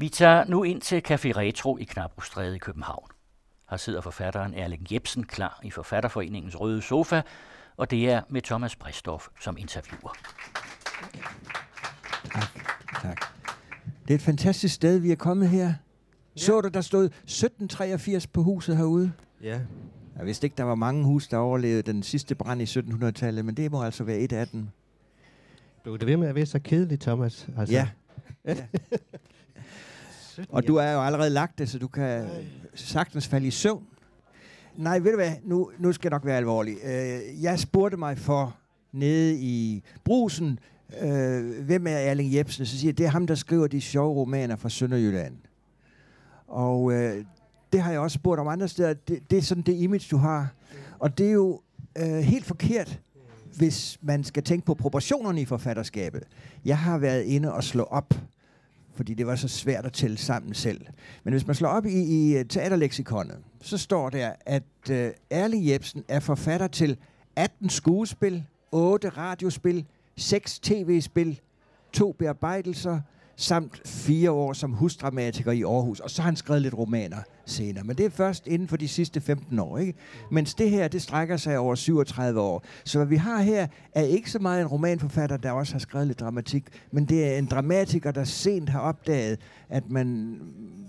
Vi tager nu ind til Café Retro i Knabrostræde i København. Her sidder forfatteren Erling Jebsen klar i Forfatterforeningens røde sofa, og det er med Thomas Bristoff som interviewer. Tak, tak. Det er et fantastisk sted, vi er kommet her. Ja. Så du, der stod 1783 på huset herude? Ja. Jeg vidste ikke, der var mange hus, der overlevede den sidste brand i 1700-tallet, men det må altså være et af dem. Blev det ved med at være så kedeligt, Thomas? Altså. Ja. ja. Og du er jo allerede lagt det, så du kan sagtens falde i søvn. Nej, ved du hvad? Nu, nu skal jeg nok være alvorlig. Uh, jeg spurgte mig for nede i brusen, uh, hvem er Erling Jebsen? Så siger jeg, det er ham, der skriver de sjove romaner fra Sønderjylland. Og uh, det har jeg også spurgt om andre steder. Det, det er sådan det image, du har. Og det er jo uh, helt forkert, hvis man skal tænke på proportionerne i forfatterskabet. Jeg har været inde og slå op fordi det var så svært at tælle sammen selv. Men hvis man slår op i, i øh, teaterleksikonet, så står der, at øh, Erle Jebsen er forfatter til 18 skuespil, 8 radiospil, 6 tv-spil, to bearbejdelser, samt fire år som husdramatiker i Aarhus. Og så har han skrevet lidt romaner senere. Men det er først inden for de sidste 15 år. Ikke? Mens det her, det strækker sig over 37 år. Så hvad vi har her, er ikke så meget en romanforfatter, der også har skrevet lidt dramatik, men det er en dramatiker, der sent har opdaget, at man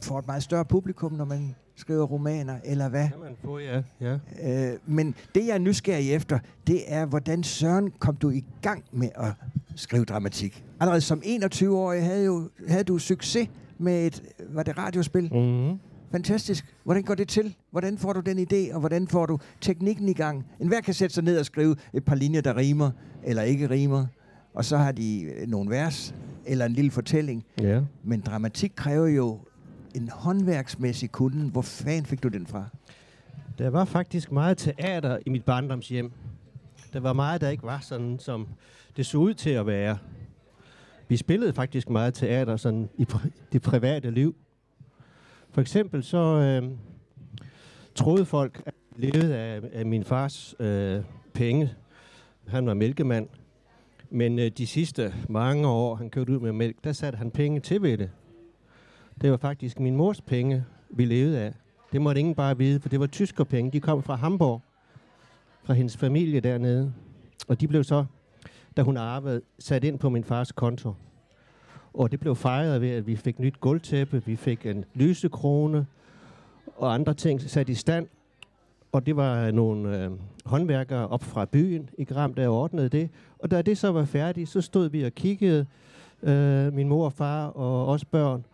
får et meget større publikum, når man skriver romaner, eller hvad? Kan man få, ja. ja. Øh, men det, jeg er nysgerrig efter, det er, hvordan Søren kom du i gang med at skrive dramatik? Allerede som 21-årig havde, jo, havde du succes med et, var det radiospil? Mm-hmm. Fantastisk. Hvordan går det til? Hvordan får du den idé, og hvordan får du teknikken i gang? En hver kan sætte sig ned og skrive et par linjer, der rimer, eller ikke rimer. Og så har de nogle vers, eller en lille fortælling. Ja. Men dramatik kræver jo en håndværksmæssig kunde. Hvor fanden fik du den fra? Der var faktisk meget teater i mit barndomshjem. Der var meget, der ikke var sådan, som det så ud til at være. Vi spillede faktisk meget teater sådan i pri- det private liv. For eksempel så øh, troede folk, at jeg levede af, af min fars øh, penge. Han var mælkemand. Men øh, de sidste mange år, han kørte ud med mælk, der satte han penge til ved det. Det var faktisk min mors penge, vi levede af. Det måtte ingen bare vide, for det var tyskerpenge. De kom fra Hamburg, fra hendes familie dernede. Og de blev så, da hun arbejdede, sat ind på min fars konto. Og det blev fejret ved, at vi fik nyt gulvtæppe, vi fik en lysekrone og andre ting sat i stand. Og det var nogle øh, håndværkere op fra byen i Gram, der ordnede det. Og da det så var færdigt, så stod vi og kiggede, øh, min mor og far og os børn,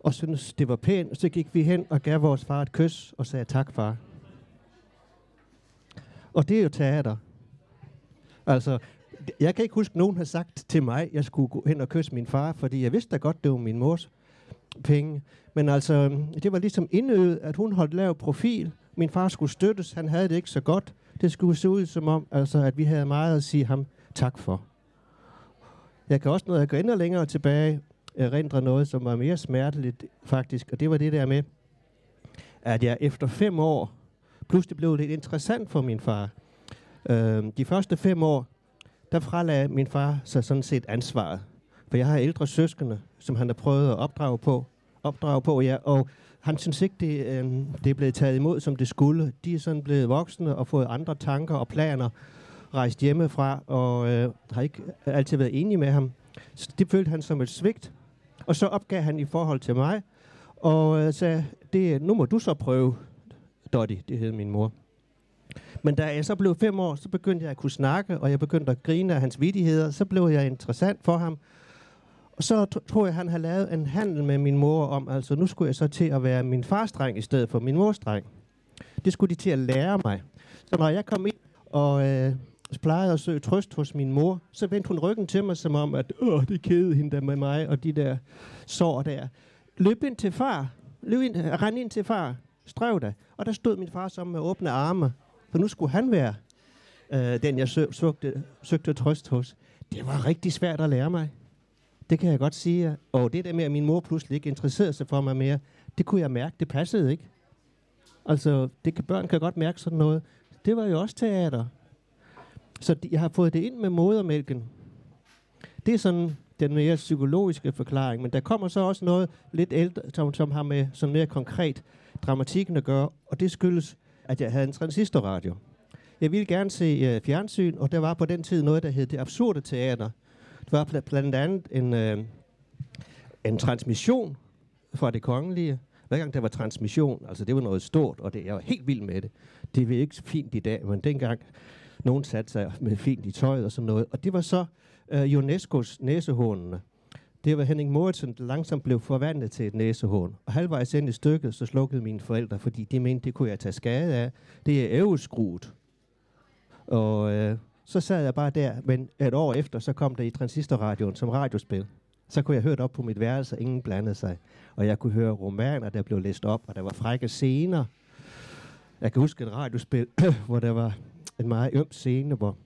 og syntes, det var pænt. Så gik vi hen og gav vores far et kys og sagde tak, far. Og det er jo teater. Altså, jeg kan ikke huske, at nogen har sagt til mig, at jeg skulle gå hen og kysse min far, fordi jeg vidste da godt, det var min mors penge. Men altså, det var ligesom indøvet, at hun holdt lav profil. Min far skulle støttes, han havde det ikke så godt. Det skulle se ud som om, altså, at vi havde meget at sige ham tak for. Jeg kan også, noget, jeg går endnu længere tilbage, erindre noget, som var mere smerteligt faktisk, og det var det der med, at jeg efter fem år, pludselig blev lidt interessant for min far. Øh, de første fem år, der fralagde min far sig sådan set ansvaret. For jeg har ældre søskende, som han har prøvet at opdrage på, opdrage på ja, og han synes ikke, det, øh, det er blevet taget imod, som det skulle. De er sådan blevet voksne og fået andre tanker og planer, rejst hjemmefra, og øh, har ikke altid været enige med ham. Så det følte han som et svigt. Og så opgav han i forhold til mig, og øh, sagde, det, nu må du så prøve, Dotty, det hed min mor. Men da jeg så blev fem år, så begyndte jeg at kunne snakke, og jeg begyndte at grine af hans vidigheder. Så blev jeg interessant for ham. Og så tror jeg, han har lavet en handel med min mor om, altså nu skulle jeg så til at være min fars dreng i stedet for min mors dreng. Det skulle de til at lære mig. Så når jeg kom ind og øh, plejede at søge trøst hos min mor, så vendte hun ryggen til mig, som om, at Åh, det kede hende der med mig, og de der sår der. Løb ind til far. Løb ind, rend ind til far. Strøv da. Og der stod min far som med åbne arme, for nu skulle han være øh, den, jeg sø- søgte, søgte trøst hos. Det var rigtig svært at lære mig. Det kan jeg godt sige. Og det der med, at min mor pludselig ikke interesserede sig for mig mere, det kunne jeg mærke, det passede ikke. Altså, det kan, børn kan godt mærke sådan noget. Det var jo også teater. Så jeg har fået det ind med modermælken. Det er sådan den mere psykologiske forklaring, men der kommer så også noget lidt ældre, som, som har med sådan mere konkret dramatikken at gøre, og det skyldes, at jeg havde en transistorradio. Jeg ville gerne se øh, fjernsyn, og der var på den tid noget, der hed det absurde teater. Det var bl- blandt andet en, øh, en transmission fra det kongelige. Hver gang der var transmission, altså det var noget stort, og det, jeg var helt vild med det. Det er ikke fint i dag, men dengang nogen satte sig med fint i tøjet og sådan noget. Og det var så øh, UNESCO's næsehornene. Det var Henning Moritsen, der langsomt blev forvandlet til et næsehorn. Og halvvejs ind i stykket, så slukkede mine forældre, fordi de mente, det kunne jeg tage skade af. Det er æveskruet. Og øh, så sad jeg bare der, men et år efter, så kom der i transistorradioen som radiospil. Så kunne jeg høre det op på mit værelse, og ingen blandede sig. Og jeg kunne høre romaner, der blev læst op, og der var frække scener. Jeg kan huske et radiospil, hvor der var en meget øm scene, hvor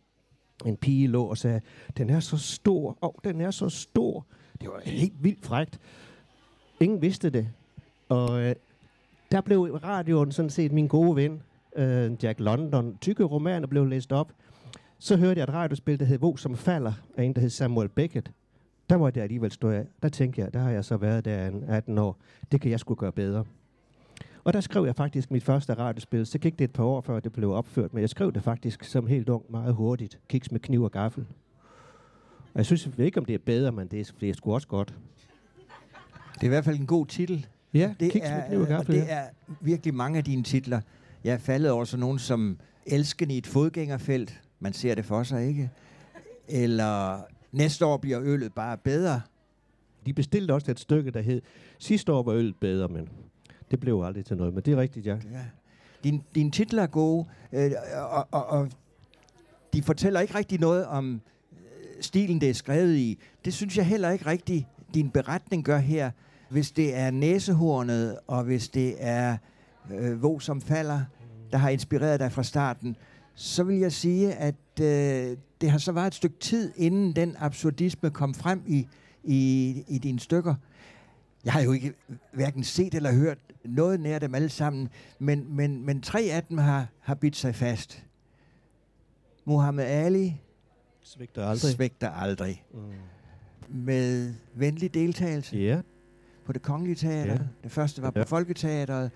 en pige lå og sagde, den er så stor, åh, oh, den er så stor. Det var helt vildt frægt. Ingen vidste det. Og øh, der blev radioen sådan set min gode ven, øh, Jack London. Tykke romaner blev læst op. Så hørte jeg et radiospil, der hed Vog som falder, af en, der hed Samuel Beckett. Der måtte jeg alligevel stå af. Der tænkte jeg, der har jeg så været der en 18 år. Det kan jeg skulle gøre bedre. Og der skrev jeg faktisk mit første radiospil. Så gik det et par år, før det blev opført. Men jeg skrev det faktisk som helt ung meget hurtigt. Kiks med kniv og gaffel. Og jeg synes jeg ikke, om det er bedre, men det er, det er sgu også godt. Det er i hvert fald en god titel. Ja, Det kiks med er, kniv og øh, og gaffel. det ja. er virkelig mange af dine titler. Jeg er faldet over sådan nogen som Elsken i et fodgængerfelt. Man ser det for sig, ikke? Eller næste år bliver øllet bare bedre. De bestilte også et stykke, der hed, sidste år var øl bedre, men det blev aldrig til noget. Men det er rigtigt, ja. Ja. Din, din titler er gode, øh, og, og, og de fortæller ikke rigtig noget om øh, stilen, det er skrevet i. Det synes jeg heller ikke rigtigt, din beretning gør her. Hvis det er næsehornet, og hvis det er øh, Våg som falder, der har inspireret dig fra starten, så vil jeg sige, at øh, det har så været et stykke tid, inden den absurdisme kom frem i, i, i dine stykker. Jeg har jo ikke hverken set eller hørt noget nær dem alle sammen, men, men, men tre af dem har, har bidt sig fast. Muhammad Ali Svigter aldrig. svigter aldrig. Mm. Med venlig deltagelse Ja. på det kongelige teater. Ja. Det første var på Folketeateret.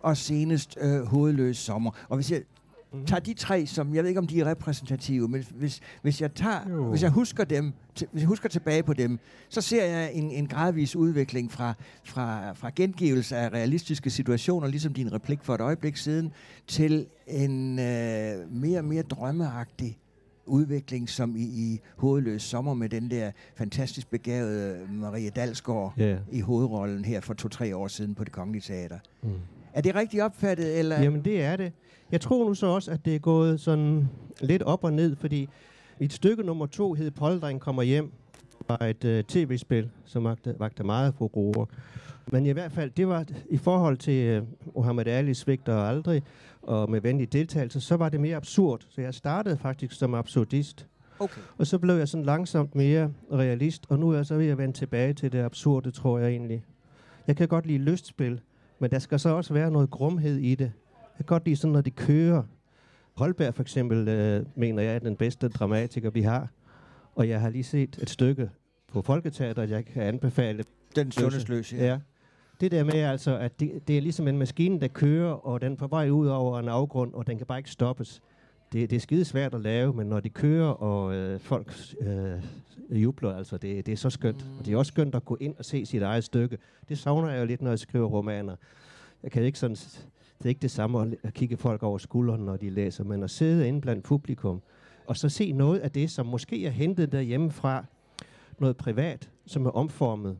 Og senest øh, Hovedløs Sommer. Og hvis jeg Mm. tager de tre, som jeg ved ikke, om de er repræsentative, men hvis, hvis, jeg, tager, Jo. hvis jeg husker dem, til, hvis jeg husker tilbage på dem, så ser jeg en, en gradvis udvikling fra, fra, fra gengivelse af realistiske situationer, ligesom din replik for et øjeblik siden, til en øh, mere og mere drømmeagtig udvikling, som i, i Hovedløs Sommer med den der fantastisk begavede Marie Dalsgaard Ja. i hovedrollen her for to-tre år siden på det Kongelige Teater. Mm. Er det rigtigt opfattet? Eller? Jamen, det er det. Jeg tror nu så også, at det er gået sådan lidt op og ned, fordi mit stykke nummer to hed Poldring kommer hjem, var et uh, tv-spil, som vagte, vagte meget furore. Men i hvert fald, det var i forhold til uh, Muhammad Ali svigter aldrig, og med venlig deltagelse, så var det mere absurd. Så jeg startede faktisk som absurdist. Okay. Og så blev jeg sådan langsomt mere realist, og nu er jeg så ved at vende tilbage til det absurde, tror jeg egentlig. Jeg kan godt lide lystspil, men der skal så også være noget grumhed i det. Jeg kan godt lide sådan, når de kører. Holberg for eksempel, øh, mener jeg er den bedste dramatiker, vi har. Og jeg har lige set et stykke på Folketeateret, jeg kan anbefale. Den sundhedsløse. Ja. Det der med altså, at det, det er ligesom en maskine, der kører, og den er på vej ud over en afgrund, og den kan bare ikke stoppes. Det, det er skide svært at lave, men når de kører, og øh, folk øh, jubler, altså, det, det er så skønt. Og det er også skønt at gå ind og se sit eget stykke. Det savner jeg jo lidt, når jeg skriver romaner. Jeg kan ikke sådan, det er ikke det samme at, at kigge folk over skulderen, når de læser, men at sidde inde blandt publikum, og så se noget af det, som måske er hentet derhjemmefra, noget privat, som er omformet,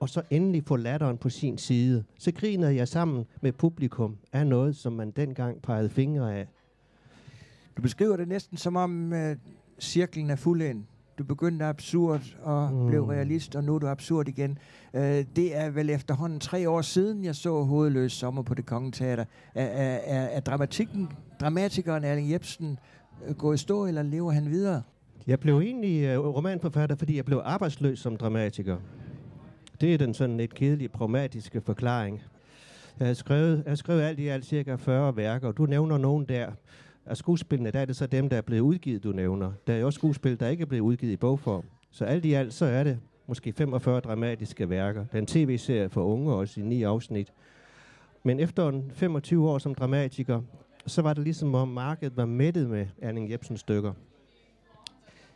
og så endelig få latteren på sin side. Så griner jeg sammen med publikum af noget, som man dengang pegede fingre af. Du beskriver det næsten som om øh, cirklen er fuldendt. Du begyndte absurd og mm. Blev realist, og nu er du absurd igen. Øh, det er vel efterhånden tre år siden, jeg så Hovedløs Sommer på det Kongelige Teater. Er, er, er, er dramatikken, dramatikeren Erling Jebsen øh, gået i stå, eller lever han videre? Jeg blev egentlig uh, romanforfatter, fordi jeg blev arbejdsløs som dramatiker. Det er den sådan lidt kedelige, pragmatiske forklaring. Jeg har skrevet, jeg har skrevet alt i alt cirka 40 værker, og du nævner nogen der. Af skuespillene, der er det så dem, der er blevet udgivet, du nævner. Der er jo også skuespil, der ikke er blevet udgivet i bogform. Så alt i alt, så er det måske 45 dramatiske værker. Den tv-serie for unge, også i ni afsnit. Men efter en 25 år som dramatiker, så var det ligesom om markedet var mættet med Erling Jebsens stykker.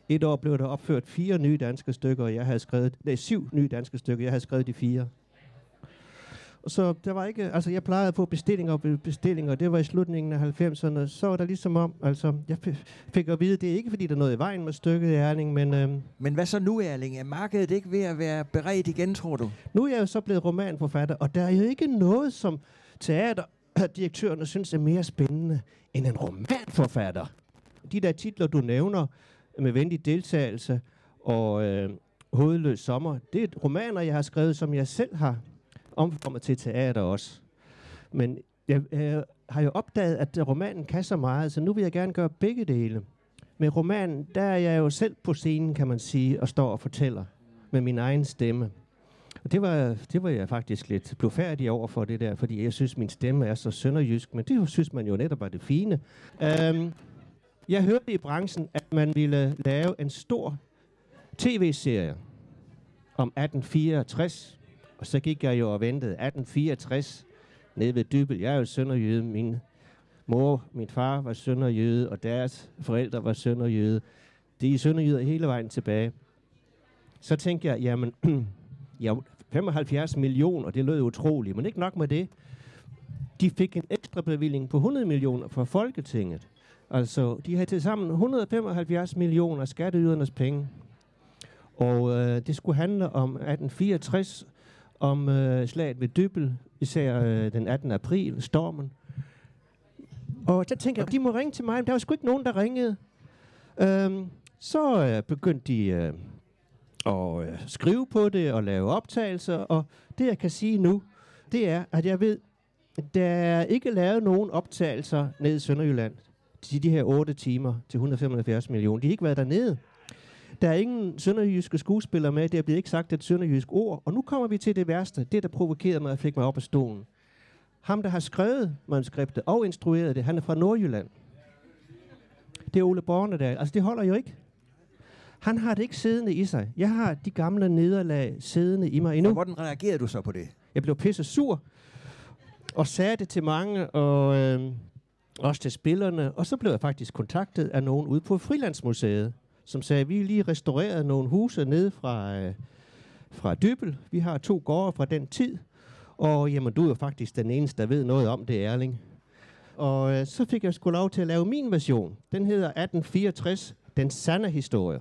Et år blev der opført fire nye danske stykker, og jeg havde skrevet, nej, syv nye danske stykker, jeg havde skrevet de fire. Så der var ikke, altså jeg plejede at få bestillinger og bestillinger, det var i slutningen af 90'erne. Så var der ligesom om, altså jeg fik at vide, det er ikke fordi, der er noget i vejen med stykket Erling, men... Øhm, men hvad så nu, Erling? Er markedet ikke ved at være beredt igen, tror du? Nu er jeg jo så blevet romanforfatter, og der er jo ikke noget, som teaterdirektørerne synes er mere spændende end en romanforfatter. De der titler, du nævner, med venlig deltagelse og øh, hovedløs sommer, det er romaner, jeg har skrevet, som jeg selv har omformet til teater også. Men jeg, jeg har jo opdaget, at romanen kan så meget, så nu vil jeg gerne gøre begge dele. Med romanen, der er jeg jo selv på scenen, kan man sige, og står og fortæller med min egen stemme. Og det var, det var jeg faktisk lidt blufærdig over for det der, fordi jeg synes, min stemme er så sønderjysk, men det synes man jo netop var det fine. Um, jeg hørte i branchen, at man ville lave en stor tv-serie om 1864, og så gik jeg jo og ventede 1864 nede ved Dybel. Jeg er jo sønderjyde. Min mor, min far var sønderjyde, og deres forældre var sønderjyde. De er sønderjyder hele vejen tilbage. Så tænkte jeg, jamen, ja, 75 millioner, det lød utroligt, men ikke nok med det. De fik en ekstra bevilling på 100 millioner fra Folketinget. Altså, de havde til sammen 175 millioner skatteydernes penge. Og øh, det skulle handle om 1864, om øh, slaget ved Dybel, især øh, den 18. april, stormen. Og så tænkte jeg, de må ringe til mig, men der var sgu ikke nogen, der ringede. Øhm, så øh, begyndte de øh, at øh, skrive på det og lave optagelser, og det jeg kan sige nu, det er, at jeg ved, der er ikke lavet nogen optagelser ned i Sønderjylland til de her 8 timer til 175 millioner. De har ikke været dernede. Der er ingen sønderjyske skuespillere med. Det er blevet ikke sagt et sønderjysk ord. Og nu kommer vi til det værste. Det, der provokerede mig og fik mig op af stolen. Ham, der har skrevet manuskriptet og instrueret det, han er fra Nordjylland. Det er Ole Bornedal. Altså, det holder jo ikke. Han har det ikke siddende i sig. Jeg har de gamle nederlag siddende i mig endnu. Og hvordan reagerede du så på det? Jeg blev pisse sur, og sagde det til mange, og øh, også til spillerne. Og så blev jeg faktisk kontaktet af nogen ude på Frilandsmuseet, som sagde, at vi lige restaureret nogle huse ned fra, øh, fra Dybel. Vi har to gårde fra den tid. Og jamen, du er jo faktisk den eneste, der ved noget om det, Erling. Og øh, så fik jeg sgu lov til at lave min version. Den hedder 1864, Den sande historie.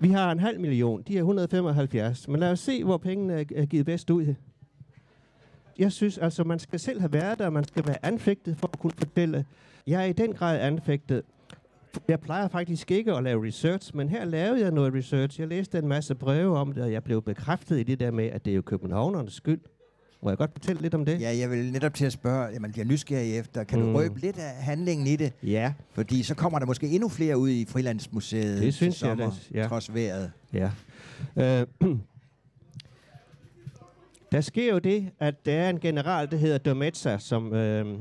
Vi har en halv million, de er 175. Men lad os se, hvor pengene er givet bedst ud. Jeg synes altså, man skal selv have været der, man skal være anfægtet for at kunne fortælle. Jeg er i den grad anfægtet, jeg plejer faktisk ikke at lave research, men her lavede jeg noget research. Jeg læste en masse breve om det, og jeg blev bekræftet i det der med, at det er jo københavnernes skyld. Må jeg godt fortælle lidt om det? Ja, jeg vil netop til at spørge, jamen jeg er nysgerrig efter, kan mm. du røbe lidt af handlingen i det? Ja. Fordi så kommer der måske endnu flere ud i Frilandsmuseet det synes sommer, jeg, det, ja. trods vejret. Ja. Øh, der sker jo det, at der er en general, der hedder Dometsa, som øh,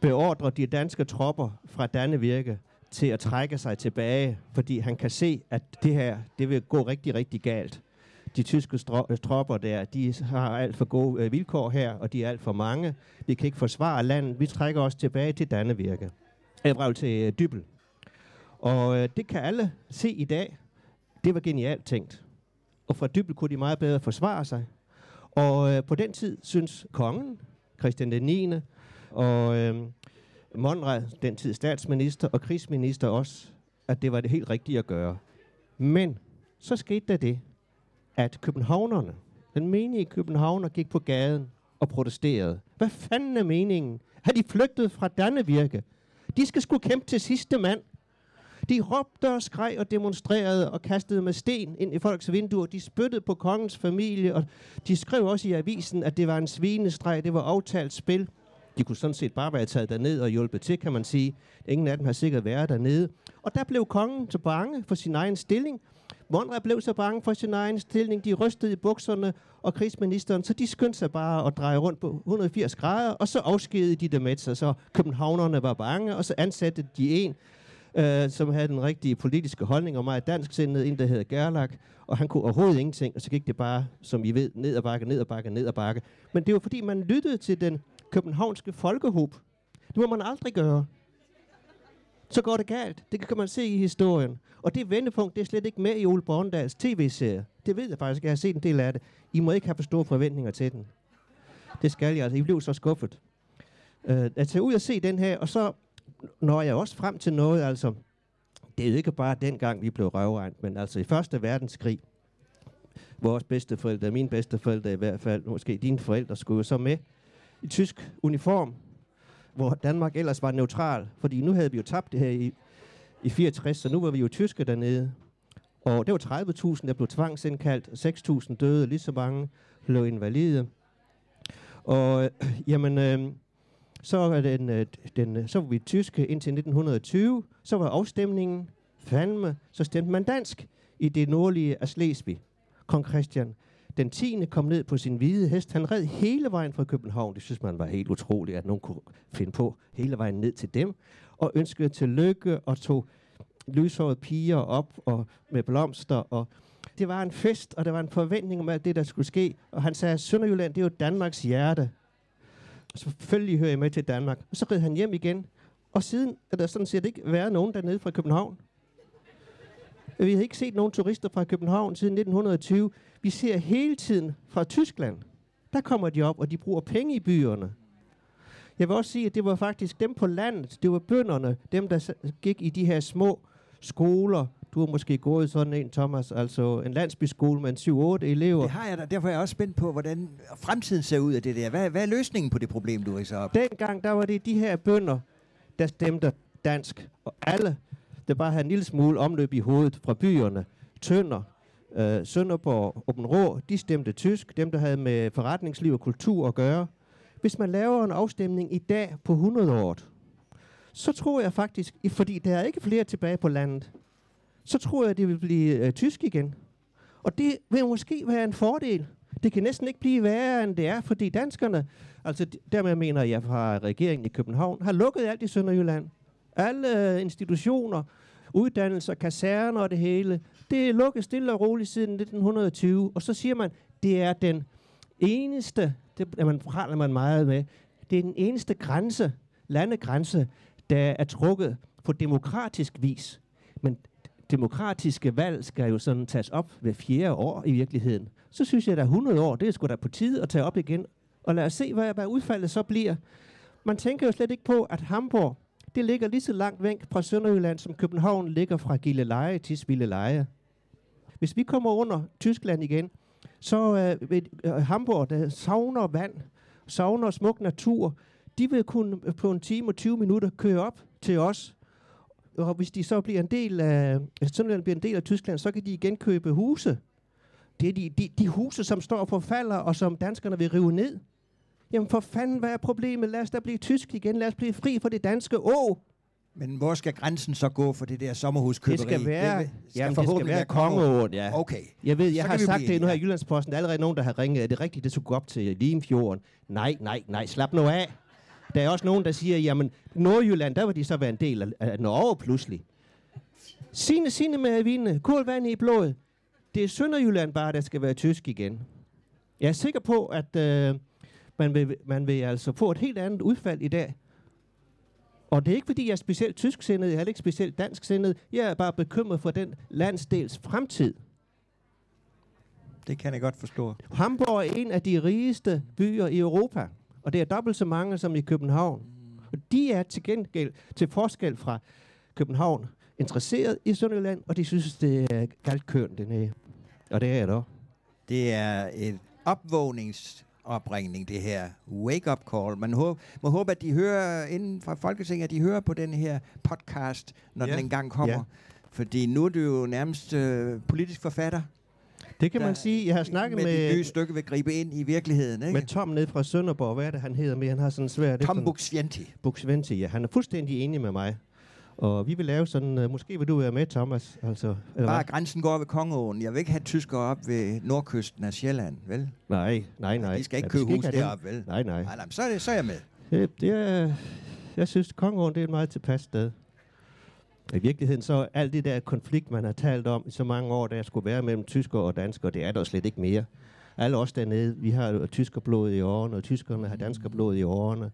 beordrer de danske tropper fra Dannevirke til at trække sig tilbage, fordi han kan se, at det her det vil gå rigtig, rigtig galt. De tyske øh, tropper der, de har alt for gode øh, vilkår her, og de er alt for mange. Vi kan ikke forsvare landet. Vi trækker os tilbage til Dannevirke. Eller til øh, Dybel. Og øh, det kan alle se i dag. Det var genialt tænkt. Og fra Dybel kunne de meget bedre forsvare sig. Og øh, på den tid synes kongen, Christian den 9., og øh, Monrad, den tid statsminister og krigsminister også, at det var det helt rigtige at gøre. Men så skete der det, at københavnerne, den menige københavner, gik på gaden og protesterede. Hvad fanden er meningen? Har de flygtet fra Dannevirke? De skal skulle kæmpe til sidste mand. De råbte og skreg og demonstrerede og kastede med sten ind i folks vinduer. De spyttede på kongens familie, og de skrev også i avisen, at det var en svinestreg, det var aftalt spil. De kunne sådan set bare være taget derned og hjulpet til, kan man sige. Ingen af dem har sikkert været dernede. Og der blev kongen så bange for sin egen stilling. Monre blev så bange for sin egen stilling. De rystede i bukserne og krigsministeren, så de skyndte sig bare at dreje rundt på 180 grader, og så afskedede de dem med sig. Så københavnerne var bange, og så ansatte de en, øh, som havde den rigtige politiske holdning, og meget dansk sindet, en der hedder Gerlach, og han kunne overhovedet ingenting, og så gik det bare, som I ved, ned ad bakke, ned ad bakke, ned ad bakke. Men det var fordi, man lyttede til den københavnske folkehub. Det må man aldrig gøre. Så går det galt. Det kan man se i historien. Og det vendepunkt, det er slet ikke med i Ole Borndals tv-serie. Det ved jeg faktisk, jeg har set en del af det. I må ikke have for store forventninger til den. Det skal jeg altså. I blev så skuffet. Uh, at tage ud og se den her, og så når jeg også frem til noget, altså, det er jo ikke bare dengang, vi blev røvregnet, men altså i Første Verdenskrig, vores bedsteforældre, mine bedsteforældre i hvert fald, måske dine forældre, skulle jo så med i tysk uniform, hvor Danmark ellers var neutral, fordi nu havde vi jo tabt det her i, i 64, så nu var vi jo tyske dernede. Og det var 30.000, der blev tvangsindkaldt, 6.000 døde, lige så mange blev invalide. Og øh, jamen, øh, så var, den, øh, den, så var vi tyske indtil 1920, så var afstemningen fandme, så stemte man dansk i det nordlige af Slesvig. Kong Christian den 10. kom ned på sin hvide hest. Han red hele vejen fra København. Det synes man var helt utroligt, at nogen kunne finde på hele vejen ned til dem. Og ønskede til lykke og tog lyshårede piger op og med blomster. Og det var en fest, og der var en forventning om alt det, der skulle ske. Og han sagde, at Sønderjylland, det er jo Danmarks hjerte. Selvfølgelig hører jeg med til Danmark. Og så red han hjem igen. Og siden er der sådan set ikke været nogen dernede fra København. Vi har ikke set nogen turister fra København siden 1920. Vi ser hele tiden fra Tyskland. Der kommer de op, og de bruger penge i byerne. Jeg vil også sige, at det var faktisk dem på landet, det var bønderne, dem der gik i de her små skoler. Du har måske gået sådan en, Thomas, altså en landsbyskole med 7-8 elever. Det har jeg da. Derfor er jeg også spændt på, hvordan fremtiden ser ud af det der. Hvad, hvad er løsningen på det problem, du ridser op? Dengang, der var det de her bønder, der stemte dansk. Og alle, der bare havde en lille smule omløb i hovedet fra byerne. Tønder, øh, Sønderborg, Åben Rå, de stemte tysk. Dem, der havde med forretningsliv og kultur at gøre. Hvis man laver en afstemning i dag på 100 år, så tror jeg faktisk, fordi der er ikke flere tilbage på landet, så tror jeg, det vil blive øh, tysk igen. Og det vil måske være en fordel. Det kan næsten ikke blive værre, end det er, fordi danskerne, altså dermed mener jeg fra regeringen i København, har lukket alt i Sønderjylland. Alle institutioner, uddannelser, kaserner og det hele, det er lukket stille og roligt siden 1920. Og så siger man, det er den eneste, det er man, praler man meget med, det er den eneste grænse, landegrænse, der er trukket på demokratisk vis. Men demokratiske valg skal jo sådan tages op ved fjerde år i virkeligheden. Så synes jeg, at 100 år, det er sgu da på tide at tage op igen. Og lad os se, hvad, hvad udfaldet så bliver. Man tænker jo slet ikke på, at Hamburg, det ligger lige så langt væk fra Sønderjylland, som København ligger fra Gilleleje til Svilleleje. Hvis vi kommer under Tyskland igen, så øh, ved, øh, Hamburg, der savner vand, savner smuk natur, de vil kunne på en time og 20 minutter køre op til os. Og hvis de så bliver en del af, Sønderjylland bliver en del af Tyskland, så kan de igen købe huse. Det er de, de, de huse, som står og falder, og som danskerne vil rive ned. Jamen for fanden, hvad er problemet? Lad os da blive tysk igen. Lad os blive fri for det danske å. Men hvor skal grænsen så gå for det der sommerhuskøberi? Det skal være, det, skal jamen, det skal være kongeåen, ja. Okay. Jeg ved, jeg Så har sagt det nu her i. Jyllandsposten. Der er allerede nogen, der har ringet. Er det rigtigt, det skulle gå op til Limfjorden? Nej, nej, nej. Slap nu af. Der er også nogen, der siger, jamen Nordjylland, der vil de så være en del af, Norge pludselig. Sine, sine med vine, kålvand i blodet. Det er Sønderjylland bare, der skal være tysk igen. Jeg er sikker på, at øh, man, vil, man vil altså få et helt andet udfald i dag. Og det er ikke, fordi jeg er specielt tysksindet, jeg er ikke specielt dansksindet. Jeg er bare bekymret for den landsdels fremtid. Det kan jeg godt forstå. Hamburg er en af de rigeste byer i Europa, og det er dobbelt så mange som i København. Og de er til gengæld, til forskel fra København, interesseret i Sønderjylland, og de synes, det er galt kørt dernede. Og det er jeg da. Det er et opvågningsopringning, det her wake-up call. Man håber, må håbe, at de hører inden fra Folketinget, at de hører på den her podcast, når Ja. den engang kommer. Ja. Fordi nu er du jo nærmest øh, politisk forfatter, Det kan der man sige. Jeg har snakket med, med, dit nye stykke vil gribe ind i virkeligheden. Ikke? med Tom ned fra Sønderborg. Hvad er det, han hedder med? Han har sådan svært... Tom Buxvienti. Buxventi, ja. Han er fuldstændig enig med mig. Og vi vil lave sådan... Uh, måske vil du være med, Thomas. Altså, eller Bare hvad? grænsen går ved Kongeåen. Jeg vil ikke have tyskere op ved nordkysten af Sjælland, vel? Nej, nej, nej. De skal ikke Ja, købe hus deroppe, vel? Nej, nej. Nej, nej, så er, det, så er jeg med. Det, det er, jeg synes, Kongeåen det er et meget tilpas sted. I virkeligheden så alt det der konflikt, man har talt om i så mange år, der skulle være mellem tyskere og danskere, det er der slet ikke mere. Alle os dernede, vi har tyskerblod i årene, og tyskerne har danskerblod i årene.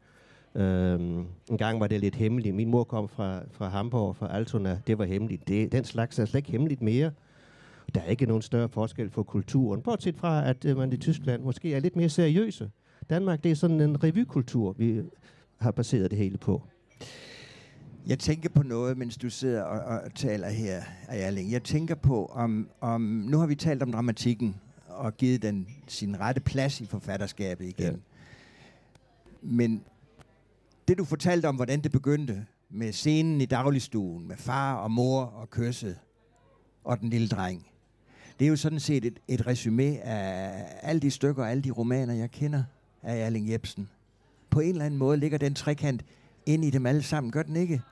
Øhm, en gang var det lidt hemmeligt. Min mor kom fra, fra Hamburg, fra Altona. Det var hemmeligt. Det, den slags er slet ikke hemmeligt mere. Der er ikke nogen større forskel for kulturen. Bortset fra, at øh, man i Tyskland måske er lidt mere seriøse. Danmark, det er sådan en revykultur, vi har baseret det hele på. Jeg tænker på noget, mens du sidder og, og taler her, Erling. Jeg tænker på, om, om nu har vi talt om dramatikken og givet den sin rette plads i forfatterskabet igen. Ja. Men det du fortalte om, hvordan det begyndte med scenen i dagligstuen, med far og mor og kysset og den lille dreng, det er jo sådan set et, et resume af alle de stykker og alle de romaner, jeg kender af Erling Jebsen. På en eller anden måde ligger den trekant ind i dem alle sammen, gør den ikke?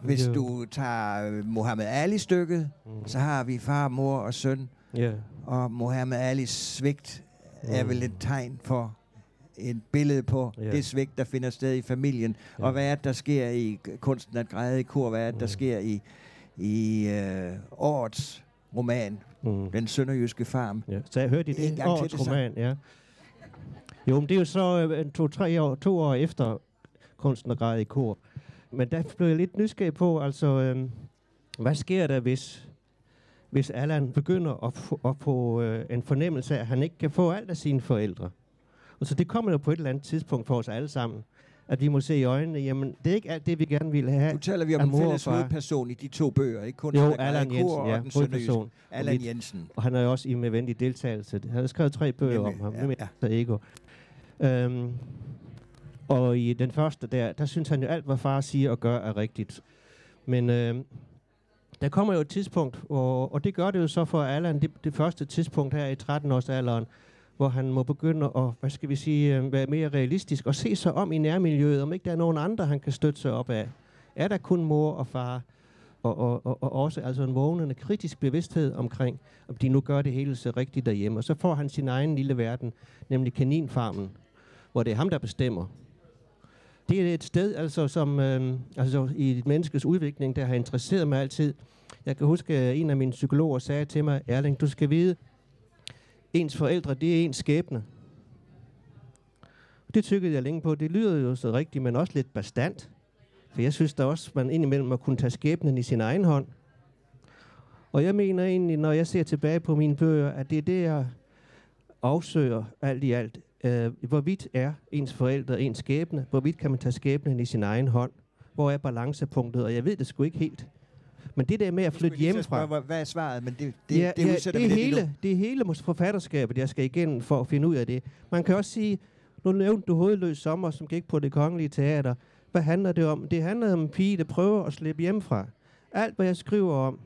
Hvis du tager Mohammed Ali-stykket, mm. så har vi far, mor og søn. Yeah. Og Mohammed Alis svigt er vel et tegn for et billede på yeah. det svigt, der finder sted i familien. Yeah. Og hvad er det, der sker i kunsten at græde i kor? Hvad er det, der mm. sker i, i øh, årets roman, mm. Den Sønderjyske Farm? Ja. Så jeg hørte i det årets det, roman, ja. Jo, men det er jo så øh, to-tre år, to år efter kunsten at græde i kor. Men der blev jeg lidt nysgerrig på, altså, øh, hvad sker der, hvis, hvis Allan begynder at få, at få øh, en fornemmelse af, at han ikke kan få alt af sine forældre? Og så det kommer jo på et eller andet tidspunkt for os alle sammen, at vi må se i øjnene, jamen, det er ikke alt det, vi gerne ville have. Nu taler vi om en fælles hovedperson i de to bøger, ikke kun jo, Allan Jensen, ja, hovedperson. Allan Jensen. Og han er jo også i med venlig deltagelse. Han har skrevet tre bøger Jamen, om ham, ja, ja. Ego. Øhm, og i den første der, der synes han jo alt, hvad far siger og gør, er rigtigt. Men øh, der kommer jo et tidspunkt, og, og det gør det jo så for Allan, det, det første tidspunkt her i 13-årsalderen, hvor han må begynde at, hvad skal vi sige, øh, være mere realistisk og se sig om i nærmiljøet, om ikke der er nogen andre, han kan støtte sig op af. Er der kun mor og far? Og, og, og, og også altså en vågnende kritisk bevidsthed omkring, om de nu gør det hele så rigtigt derhjemme. Og så får han sin egen lille verden, nemlig kaninfarmen, hvor det er ham, der bestemmer det er et sted, altså, som øh, altså, i et menneskes udvikling, der har interesseret mig altid. Jeg kan huske, at en af mine psykologer sagde til mig, Erling, du skal vide, ens forældre, det er ens skæbne. Det tykkede jeg længe på. Det lyder jo så rigtigt, men også lidt bastant. For jeg synes da også, man indimellem må kunne tage skæbnen i sin egen hånd. Og jeg mener egentlig, når jeg ser tilbage på mine bøger, at det er det, jeg afsøger alt i alt øh, hvorvidt er ens forældre ens skæbne, hvorvidt kan man tage skæbnen i sin egen hånd, hvor er balancepunktet, og jeg ved det sgu ikke helt. Men det der med at flytte hjemmefra... Spørge, hvad er svaret? Men det, det, ja, det, ja, det, er hele, det er hele forfatterskabet, jeg skal igennem for at finde ud af det. Man kan også sige, nu nævnte du Hovedløs Sommer, som gik på det kongelige teater. Hvad handler det om? Det handler om en pige, der prøver at slippe hjemmefra. Alt, hvad jeg skriver om,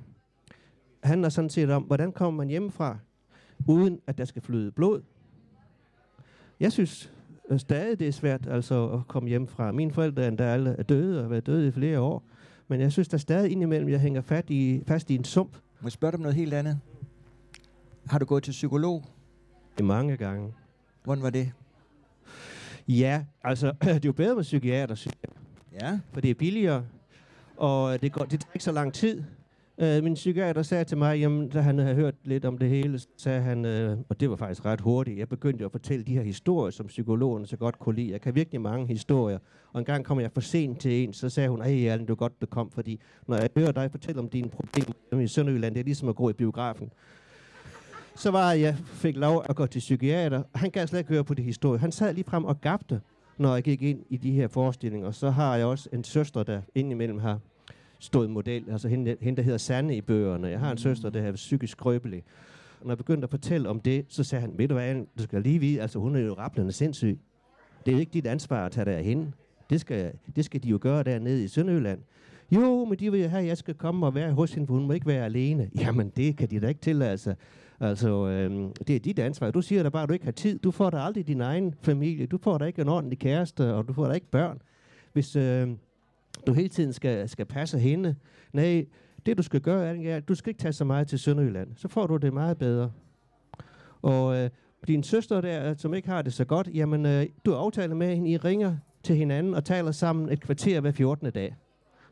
handler sådan set om, hvordan kommer man hjemmefra, uden at der skal flyde blod, jeg synes øh, stadig, det er svært altså, at komme hjem fra. Mine forældre er alle er døde og har været døde i flere år. Men jeg synes der stadig indimellem, jeg hænger fast i, fast i en sump. Må jeg spørge dig om noget helt andet? Har du gået til psykolog? Det mange gange. Hvordan var det? Ja, altså, det er jo bedre med psykiater, synes jeg. Ja. For det er billigere, og det, går, det tager ikke så lang tid. Øh, min psykiater sagde til mig, jamen, da han havde hørt lidt om det hele, sagde han, øh, og det var faktisk ret hurtigt, jeg begyndte at fortælle de her historier, som psykologen så godt kunne lide. Jeg kan virkelig mange historier. Og en gang kom jeg for sent til en, så sagde hun, ej, Allen, du godt, du kom, fordi når jeg hører dig fortælle om dine problemer i Sønderjylland, det er ligesom at gå i biografen. Så var jeg fik lov at gå til psykiater. Han kan slet ikke høre på de historier. Han sad lige frem og gabte, når jeg gik ind i de her forestillinger. Så har jeg også en søster, der indimellem har stået model, altså hende, hende der hedder Sanne i bøgerne. Jeg har en mm. søster, der er psykisk skrøbelig. Og når jeg begyndte at fortælle om det, så sagde han, ved du hvad, du skal lige vide, altså hun er jo rappelende sindssyg. Det er jo ikke dit ansvar at tage dig af hende. Det skal, det skal de jo gøre dernede i Sønderjylland. Jo, men de vil have, at jeg skal komme og være hos hende, for hun må ikke være alene. Jamen, det kan de da ikke tillade sig. Altså, øhm, det er dit ansvar. Du siger da bare, at du ikke har tid. Du får da aldrig din egen familie. Du får da ikke en ordentlig kæreste, og du får da ikke børn. Hvis, øhm, du hele tiden skal, skal passe hende. Nej, det du skal gøre, er, at du skal ikke tage så meget til Sønderjylland. Så får du det meget bedre. Og øh, din søster der, øh, som ikke har det så godt, jamen, øh, du aftaler med hende, I ringer til hinanden og taler sammen et kvarter hver 14. dag.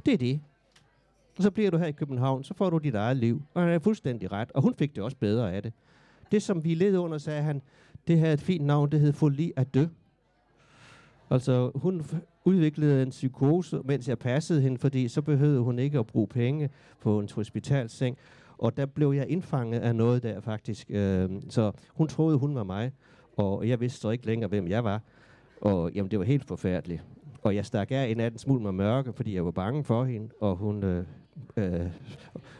Det er det. Og så bliver du her i København, så får du dit eget liv. Og han er fuldstændig ret. Og hun fik det også bedre af det. Det, som vi led under, sagde han, det havde et fint navn, det hed Folie at dø. Altså, hun udviklede en psykose, mens jeg passede hende, fordi så behøvede hun ikke at bruge penge på en hospitalseng. Og der blev jeg indfanget af noget der, faktisk. Øh, så hun troede, hun var mig, og jeg vidste så ikke længere, hvem jeg var. Og jamen, det var helt forfærdeligt. Og jeg stak af en af den smule med mørke, fordi jeg var bange for hende, og hun øh, øh,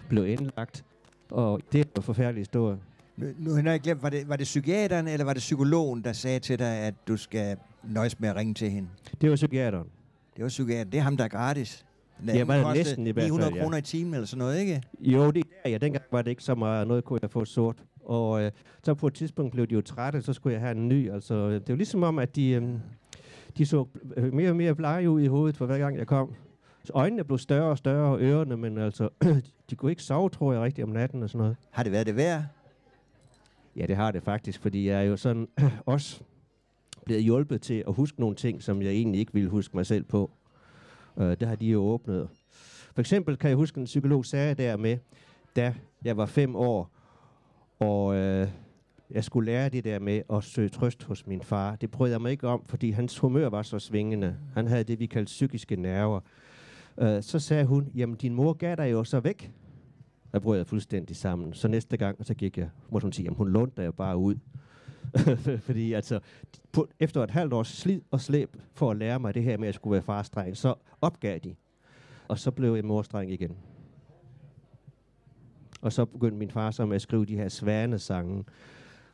blev indlagt. Og det var en forfærdelig historie. Nu, nu har jeg glemt, var det, var det psykiateren eller var det psykologen, der sagde til dig, at du skal nøjes med at ringe til hende? Det var psykiateren. Det var psykiateren. Det er ham, der er gratis. Den Ja, var det næsten i hvert fald, 900 ja. kroner i timen eller sådan noget, ikke? Jo, det er ja. Dengang var det ikke så meget. Noget kunne jeg få sort. Og øh, så på et tidspunkt blev de jo trætte, så skulle jeg have en ny. Altså, det var ligesom om, at de, øh, de så øh, mere og mere blege ud i hovedet, for hver gang jeg kom. Så øjnene blev større og større, og ørerne, men altså, de kunne ikke sove, tror jeg, rigtigt om natten og sådan noget. Har det været det værd? Ja, det har det faktisk, fordi jeg er jo sådan også blevet hjulpet til at huske nogle ting, som jeg egentlig ikke ville huske mig selv på. Øh, det har de jo åbnet. For eksempel kan jeg huske, en psykolog sagde der med, da jeg var fem år, og øh, jeg skulle lære det der med at søge trøst hos min far. Det prøvede jeg mig ikke om, fordi hans humør var så svingende. Han havde det, vi kaldte psykiske nerver. Øh, så sagde hun, jamen din mor gav dig jo så væk. Der brød jeg fuldstændig sammen. Så næste gang, så gik jeg, må hun sige, jamen hun lånte jeg bare ud. Fordi altså, på, efter et halvt års slid og slæb for at lære mig det her med, at jeg skulle være farstreng, så opgav de. Og så blev jeg morstreng igen. Og så begyndte min far så med at skrive de her svanesange.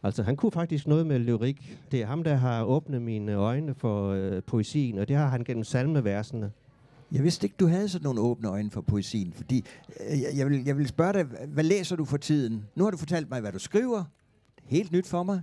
Altså, han kunne faktisk noget med lyrik. Det er ham, der har åbnet mine øjne for øh, poesien, og det har han gennem salmeversene. Jeg vidste ikke, du havde sådan nogle åbne øjne for poesien, fordi øh, jeg, jeg, vil, jeg vil spørge dig, hvad læser du for tiden? Nu har du fortalt mig, hvad du skriver. Helt nyt for mig.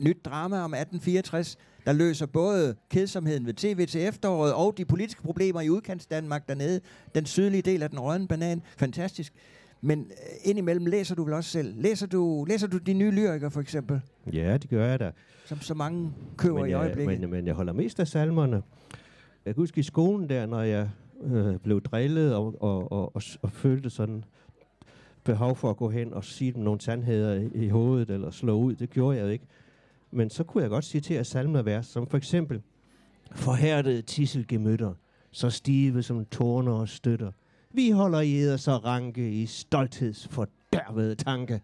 Nyt drama om 1864, der løser både kedsomheden ved tv til efteråret og de politiske problemer i udkants Danmark dernede. Den sydlige del af den rødne banan. Fantastisk. Men øh, indimellem læser du vel også selv. Læser du, læser du de nye lyrikere for eksempel, Ja, det gør jeg da. som så mange køber men i jeg, øjeblikket? men, men jeg holder mest af salmerne. Jeg kan huske i skolen der, når jeg øh, blev drillet og, og, og, og, og følte sådan behov for at gå hen og sige dem nogle sandheder i, i hovedet eller slå ud. Det gjorde jeg jo ikke. Men så kunne jeg godt citere salmevers, som for eksempel Forhærdede tisselgemytter, så stive som torner og støtter. Vi holder i eder så ranke i stoltheds fordærvede tanke.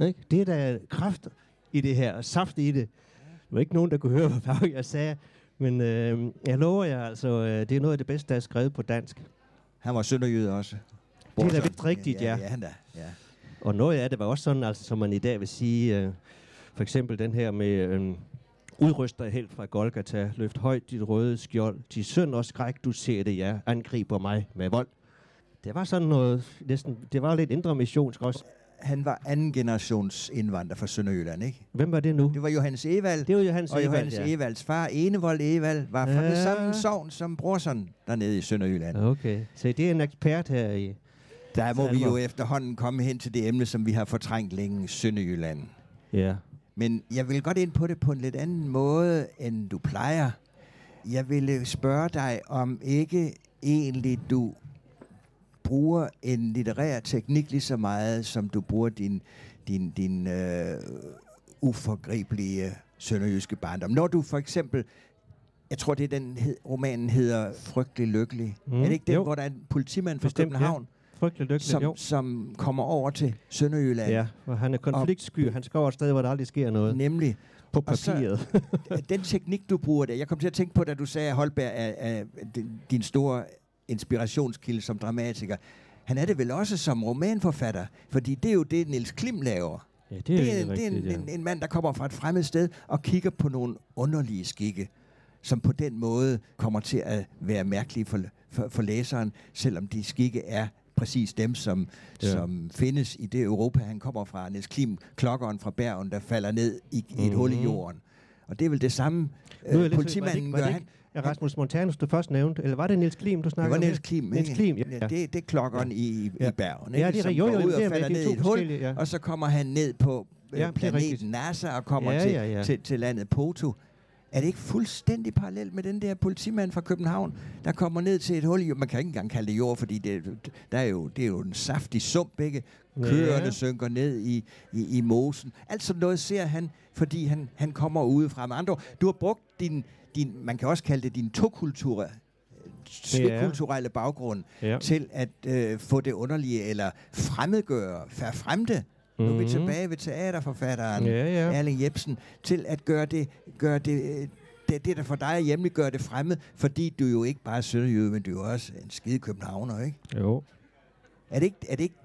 Ikke? Det er der kraft i det her, og saft i det. Der var ikke nogen, der kunne høre, hvad jeg sagde. Men øh, jeg lover jer, altså, øh, det er noget af det bedste, der er skrevet på dansk. Han var sønderjyde også. da Bortset. vist rigtigt, ja. Ja, han da. Ja. Og noget af det var også sådan, altså, som man i dag vil sige, øh, for eksempel den her med, øh, udryster helt fra Golgata, løft højt dit røde skjold, til synd og skræk, du ser det, ja, angriber mig med vold. Det var sådan noget, næsten, det var lidt indre missionsk også. Han var anden generations indvandrer fra Sønderjylland, ikke? Hvem var det nu? Det var Johannes Evald. Det var Johannes og Evald, Johannes ja. Evalds far, Enevold Evald, var fra Ja. det samme sovn som brorson dernede i Sønderjylland. Okay, så det er en ekspert her i... Der må vi jo efterhånden komme hen til det emne, som vi har fortrængt længe, Sønderjylland. Ja. Men jeg vil godt ind på det på en lidt anden måde, end du plejer. Jeg ville spørge dig, om ikke egentlig du bruger en litterær teknik lige så meget, som du bruger din, din, din øh, uforgribelige sønderjyske barndom. Når du for eksempel, jeg tror det er den hed, romanen hedder Frygtelig Lykkelig. Mm, er det ikke den, jo. hvor der er en politimand fra Bestemt. København, Frygtelig lykkelig, som, jo. som kommer over til Sønderjylland? Ja, og han er konfliktsky. Han skal over et sted, hvor der aldrig sker noget. Nemlig. På Og så- papiret. den teknik, du bruger der, jeg kom til at tænke på, da du sagde, at Holberg er, er din- store inspirationskilde som dramatiker. Han er det vel også som romanforfatter, fordi det er jo det, Niels Klim laver. ja, det Det er, er, egentlig det er en, en, en mand, der kommer fra et fremmed sted og kigger på nogle underlige skikke, som på den måde kommer til at være mærkelige for, for, for læseren, selvom de skikke er præcis dem, som, Ja. ja. som findes i det Europa, han kommer fra. Niels Klim, klokkeren fra Bergen, der falder ned i, i et Mhm. hul i jorden. Og det er vel det samme, øh, lidt- politimanden var det gør. ikke- Han, Ja, Rasmus Montanus, du først nævnte. Eller var det Niels Klim, du det snakkede var om? Niels Klim, Niels? Klim, ja. Det, det er klokkeren i, i, Ja. i Bergen, Ja, ikke? det er rigtigt. Jo, går jo, ud det og er falder ned Det i et hul, ja. og så kommer han ned på øh, Ja, det planeten. NASA og kommer Ja, til, ja, ja. Til, til landet Poto. Er det ikke fuldstændig parallelt med den der politimand fra København, der kommer ned til et hul i, man kan ikke engang kalde det jord, fordi det, der er jo, det er jo en saftig sump, ikke? Køerne ja. synker ned i, i, i mosen. Alt sådan noget ser han, fordi han, han kommer udefra. Med andre du har brugt din, din, man kan også kalde det din tokultur, kulturelle baggrund ja. til at øh, få det underlige, eller fremmedgøre, forfremde Mm-hmm. Nu er vi mhm. tilbage ved teaterforfatteren ja, ja. Erling Jebsen, til at gøre det, gøre det, det, det der for dig er hjemligt, gør det fremmed, fordi du jo ikke bare er sønderjyde, men du er jo også en skide københavner, ikke? Jo. Er det ikke, er det ikke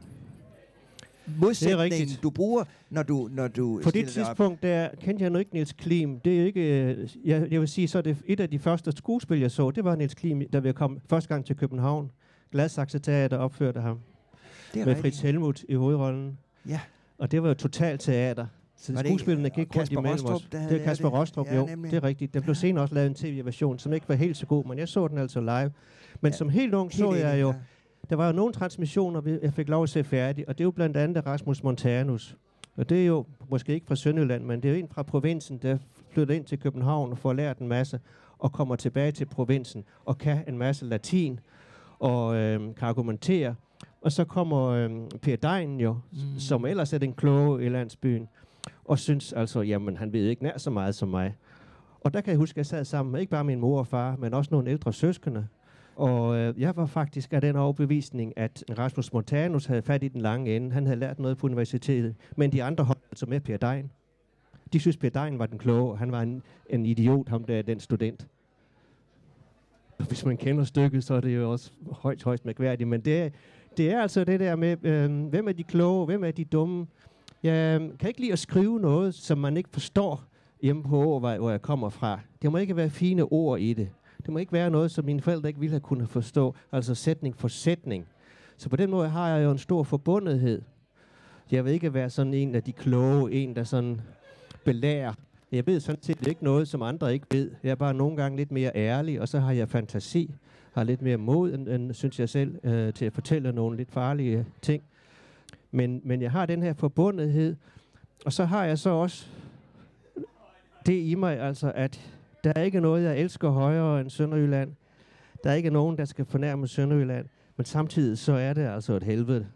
modsætningen, du bruger, når du, når du På det tidspunkt, der kendte jeg nu ikke Niels Klim. Det er ikke, øh, jeg, jeg vil sige, så er det et af de første skuespil, jeg så, det var Niels Klim, da vi kom første gang til København. Gladsaxe Teater opførte ham. Det er med Fritz Helmut i hovedrollen. Ja. Og det var jo totalt teater. Så var skuespillerne gik rundt imellem Rostrup, os. Det er Kasper Rostrup, jo. Nemlig. Det er rigtigt. Den blev senere også lavet en tv-version, som ikke var helt så god, men jeg så den altså live. Men ja. som helt ung så helt jeg jo, der var jo nogle transmissioner, jeg fik lov at se færdig, og det er jo blandt andet Rasmus Montanus. Og det er jo måske ikke fra Sønderjylland, men det er jo en fra provinsen, der flytter ind til København og får lært en masse, og kommer tilbage til provinsen og kan en masse latin, og øh, kan argumentere. Og så kommer øh, Per Dein jo, mm. som ellers er den kloge i landsbyen, og synes altså, jamen han ved ikke nær så meget som mig. Og der kan jeg huske, at jeg sad sammen med ikke bare min mor og far, men også nogle ældre søskende. Og øh, jeg var faktisk af den overbevisning, at Rasmus Montanus havde fat i den lange ende. Han havde lært noget på universitetet, men de andre holdt altså med Per Dein. De synes, Per Dein var den kloge, og han var en, en idiot, ham der, den student. Hvis man kender stykket, så er det jo også højt, højst mærkværdigt, men det, det er altså det der med, øh, hvem er de kloge, hvem er de dumme. Jeg øhm, kan ikke lide at skrive noget, som man ikke forstår hjemme på, hvor, hvor jeg kommer fra. Det må ikke være fine ord i det. Det må ikke være noget, som mine forældre ikke ville have kunnet forstå. Altså sætning for sætning. Så på den måde har jeg jo en stor forbundethed. Jeg vil ikke være sådan en af de kloge, en der sådan belærer. Jeg ved sådan set ikke noget, som andre ikke ved. Jeg er bare nogle gange lidt mere ærlig, og så har jeg fantasi har lidt mere mod, end, end synes jeg selv, øh, til at fortælle nogle lidt farlige ting. Men, men jeg har den her forbundethed, og så har jeg så også det i mig, altså at der er ikke noget, jeg elsker højere end Sønderjylland. Der er ikke nogen, der skal fornærme Sønderjylland, men samtidig så er det altså et helvede.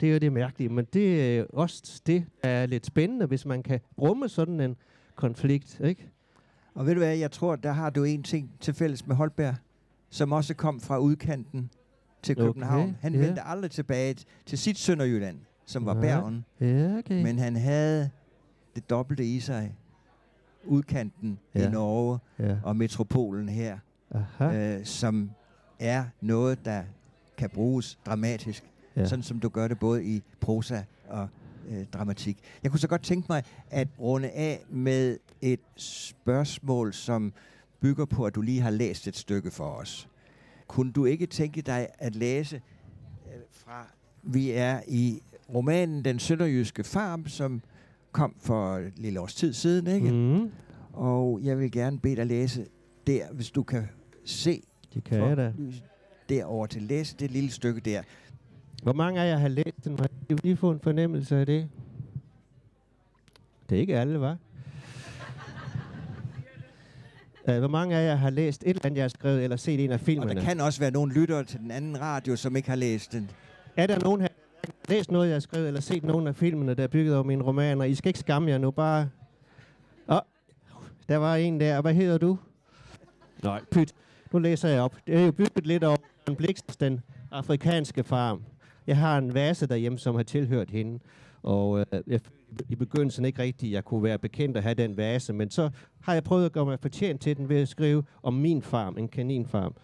Det er jo det mærkelige, men det er også det, der er lidt spændende, hvis man kan rumme sådan en konflikt, ikke? Og ved du hvad, jeg tror, der har du en ting til fælles med Holberg som også kom fra udkanten til København. Okay, han yeah. vendte aldrig tilbage til sit Sønderjylland, som var ja. Bergen. Ja, okay. Men han havde det dobbelte i sig. Udkanten ja. i Norge ja. og metropolen her, øh, som er noget, der kan bruges dramatisk. Ja. Sådan som du gør det både i prosa og øh, dramatik. Jeg kunne så godt tænke mig at runde af med et spørgsmål, som bygger på, at du lige har læst et stykke for os. Kunne du ikke tænke dig at læse øh, fra, vi er i romanen Den Sønderjyske Farm, som kom for et lille års tid siden, ikke? Mm. Og jeg vil gerne bede dig læse der, hvis du kan se. Det kan jeg da. Derover til læse det lille stykke der. Hvor mange af jer har læst den? Har I lige få en fornemmelse af det? Det er ikke alle, var. Uh, hvor mange af jer har læst et eller andet, jeg har skrevet, eller set en af filmene? Og der kan også være nogle lyttere til den anden radio, som ikke har læst den. Er der nogen her, der har læst noget, jeg har skrevet, eller set nogle af filmene, der er bygget over mine romaner? I skal ikke skamme jer nu, bare... Åh, oh, der var en der. Hvad hedder du? Nej, pyt. Nu læser jeg op. Det er jo bygget lidt over en Blix, den afrikanske farm. Jeg har en vase derhjemme, som har tilhørt hende. Og øh, jeg i begyndelsen ikke rigtigt, jeg kunne være bekendt at have den vase, men så har jeg prøvet at gøre mig fortjent til den ved at skrive om min farm, en kaninfarm,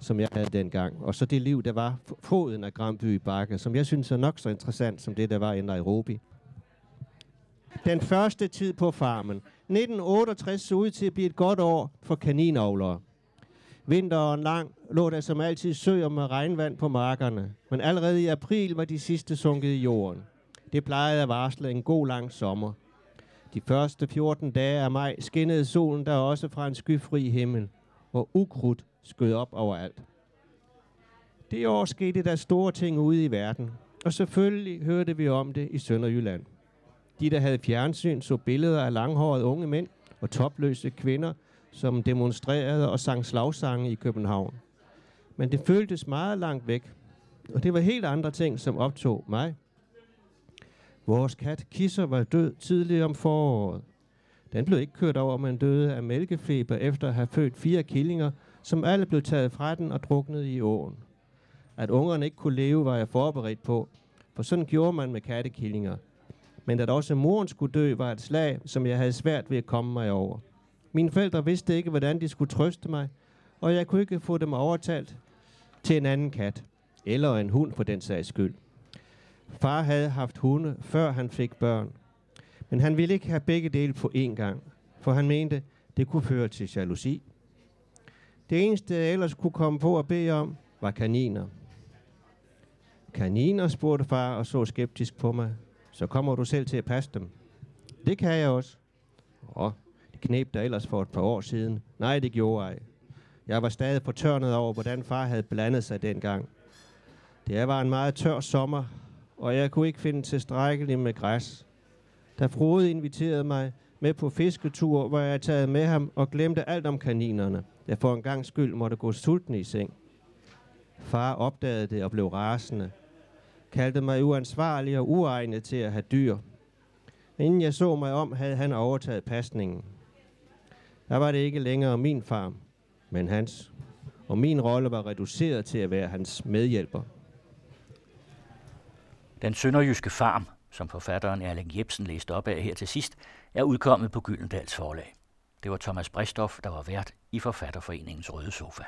som jeg havde dengang. Og så det liv, der var foden af i Bakke, som jeg synes er nok så interessant, som det, der var i Nairobi. Den første tid på farmen. 1968 så ud til at blive et godt år for kaninavlere. Vinteren lang lå der som altid søer med regnvand på markerne, men allerede i april var de sidste sunket i jorden. Det plejede at varsle en god lang sommer. De første 14 dage af maj skinnede solen der også fra en skyfri himmel, og ukrudt skød op overalt. Det år skete der store ting ude i verden, og selvfølgelig hørte vi om det i Sønderjylland. De, der havde fjernsyn, så billeder af langhårede unge mænd og topløse kvinder, som demonstrerede og sang slagsange i København. Men det føltes meget langt væk, og det var helt andre ting, som optog mig. Vores kat Kisser var død tidligere om foråret. Den blev ikke kørt over, men døde af mælkefeber efter at have født fire killinger, som alle blev taget fra den og druknet i åen. At ungerne ikke kunne leve, var jeg forberedt på, for sådan gjorde man med kattekillinger. Men at også moren skulle dø, var et slag, som jeg havde svært ved at komme mig over. Mine forældre vidste ikke, hvordan de skulle trøste mig, og jeg kunne ikke få dem overtalt til en anden kat, eller en hund for den sags skyld. Far havde haft hunde, før han fik børn, men han ville ikke have begge dele på én gang, for han mente, det kunne føre til jalousi. Det eneste, jeg ellers kunne komme på at bede om, var kaniner. Kaniner, spurgte far og så skeptisk på mig. Så kommer du selv til at passe dem. Det kan jeg også. Åh, det knep der ellers for et par år siden. Nej, det gjorde jeg. Jeg var stadig fortørnet over, hvordan far havde blandet sig dengang. Det var en meget tør sommer, og jeg kunne ikke finde tilstrækkeligt med græs. Da Frode inviterede mig med på fisketur, hvor jeg taget med ham og glemte alt om kaninerne. Jeg for en gang skyld måtte gå sulten i seng. Far opdagede det og blev rasende. Kaldte mig uansvarlig og uegnet til at have dyr. Inden jeg så mig om, havde han overtaget pasningen. Der var det ikke længere min farm, men hans. Og min rolle var reduceret til at være hans medhjælper. Den sønderjyske farm, som forfatteren Erling Jebsen læste op af her til sidst, er udkommet på Gyldendals forlag. Det var Thomas Bristoff, der var vært i Forfatterforeningens Røde Sofa.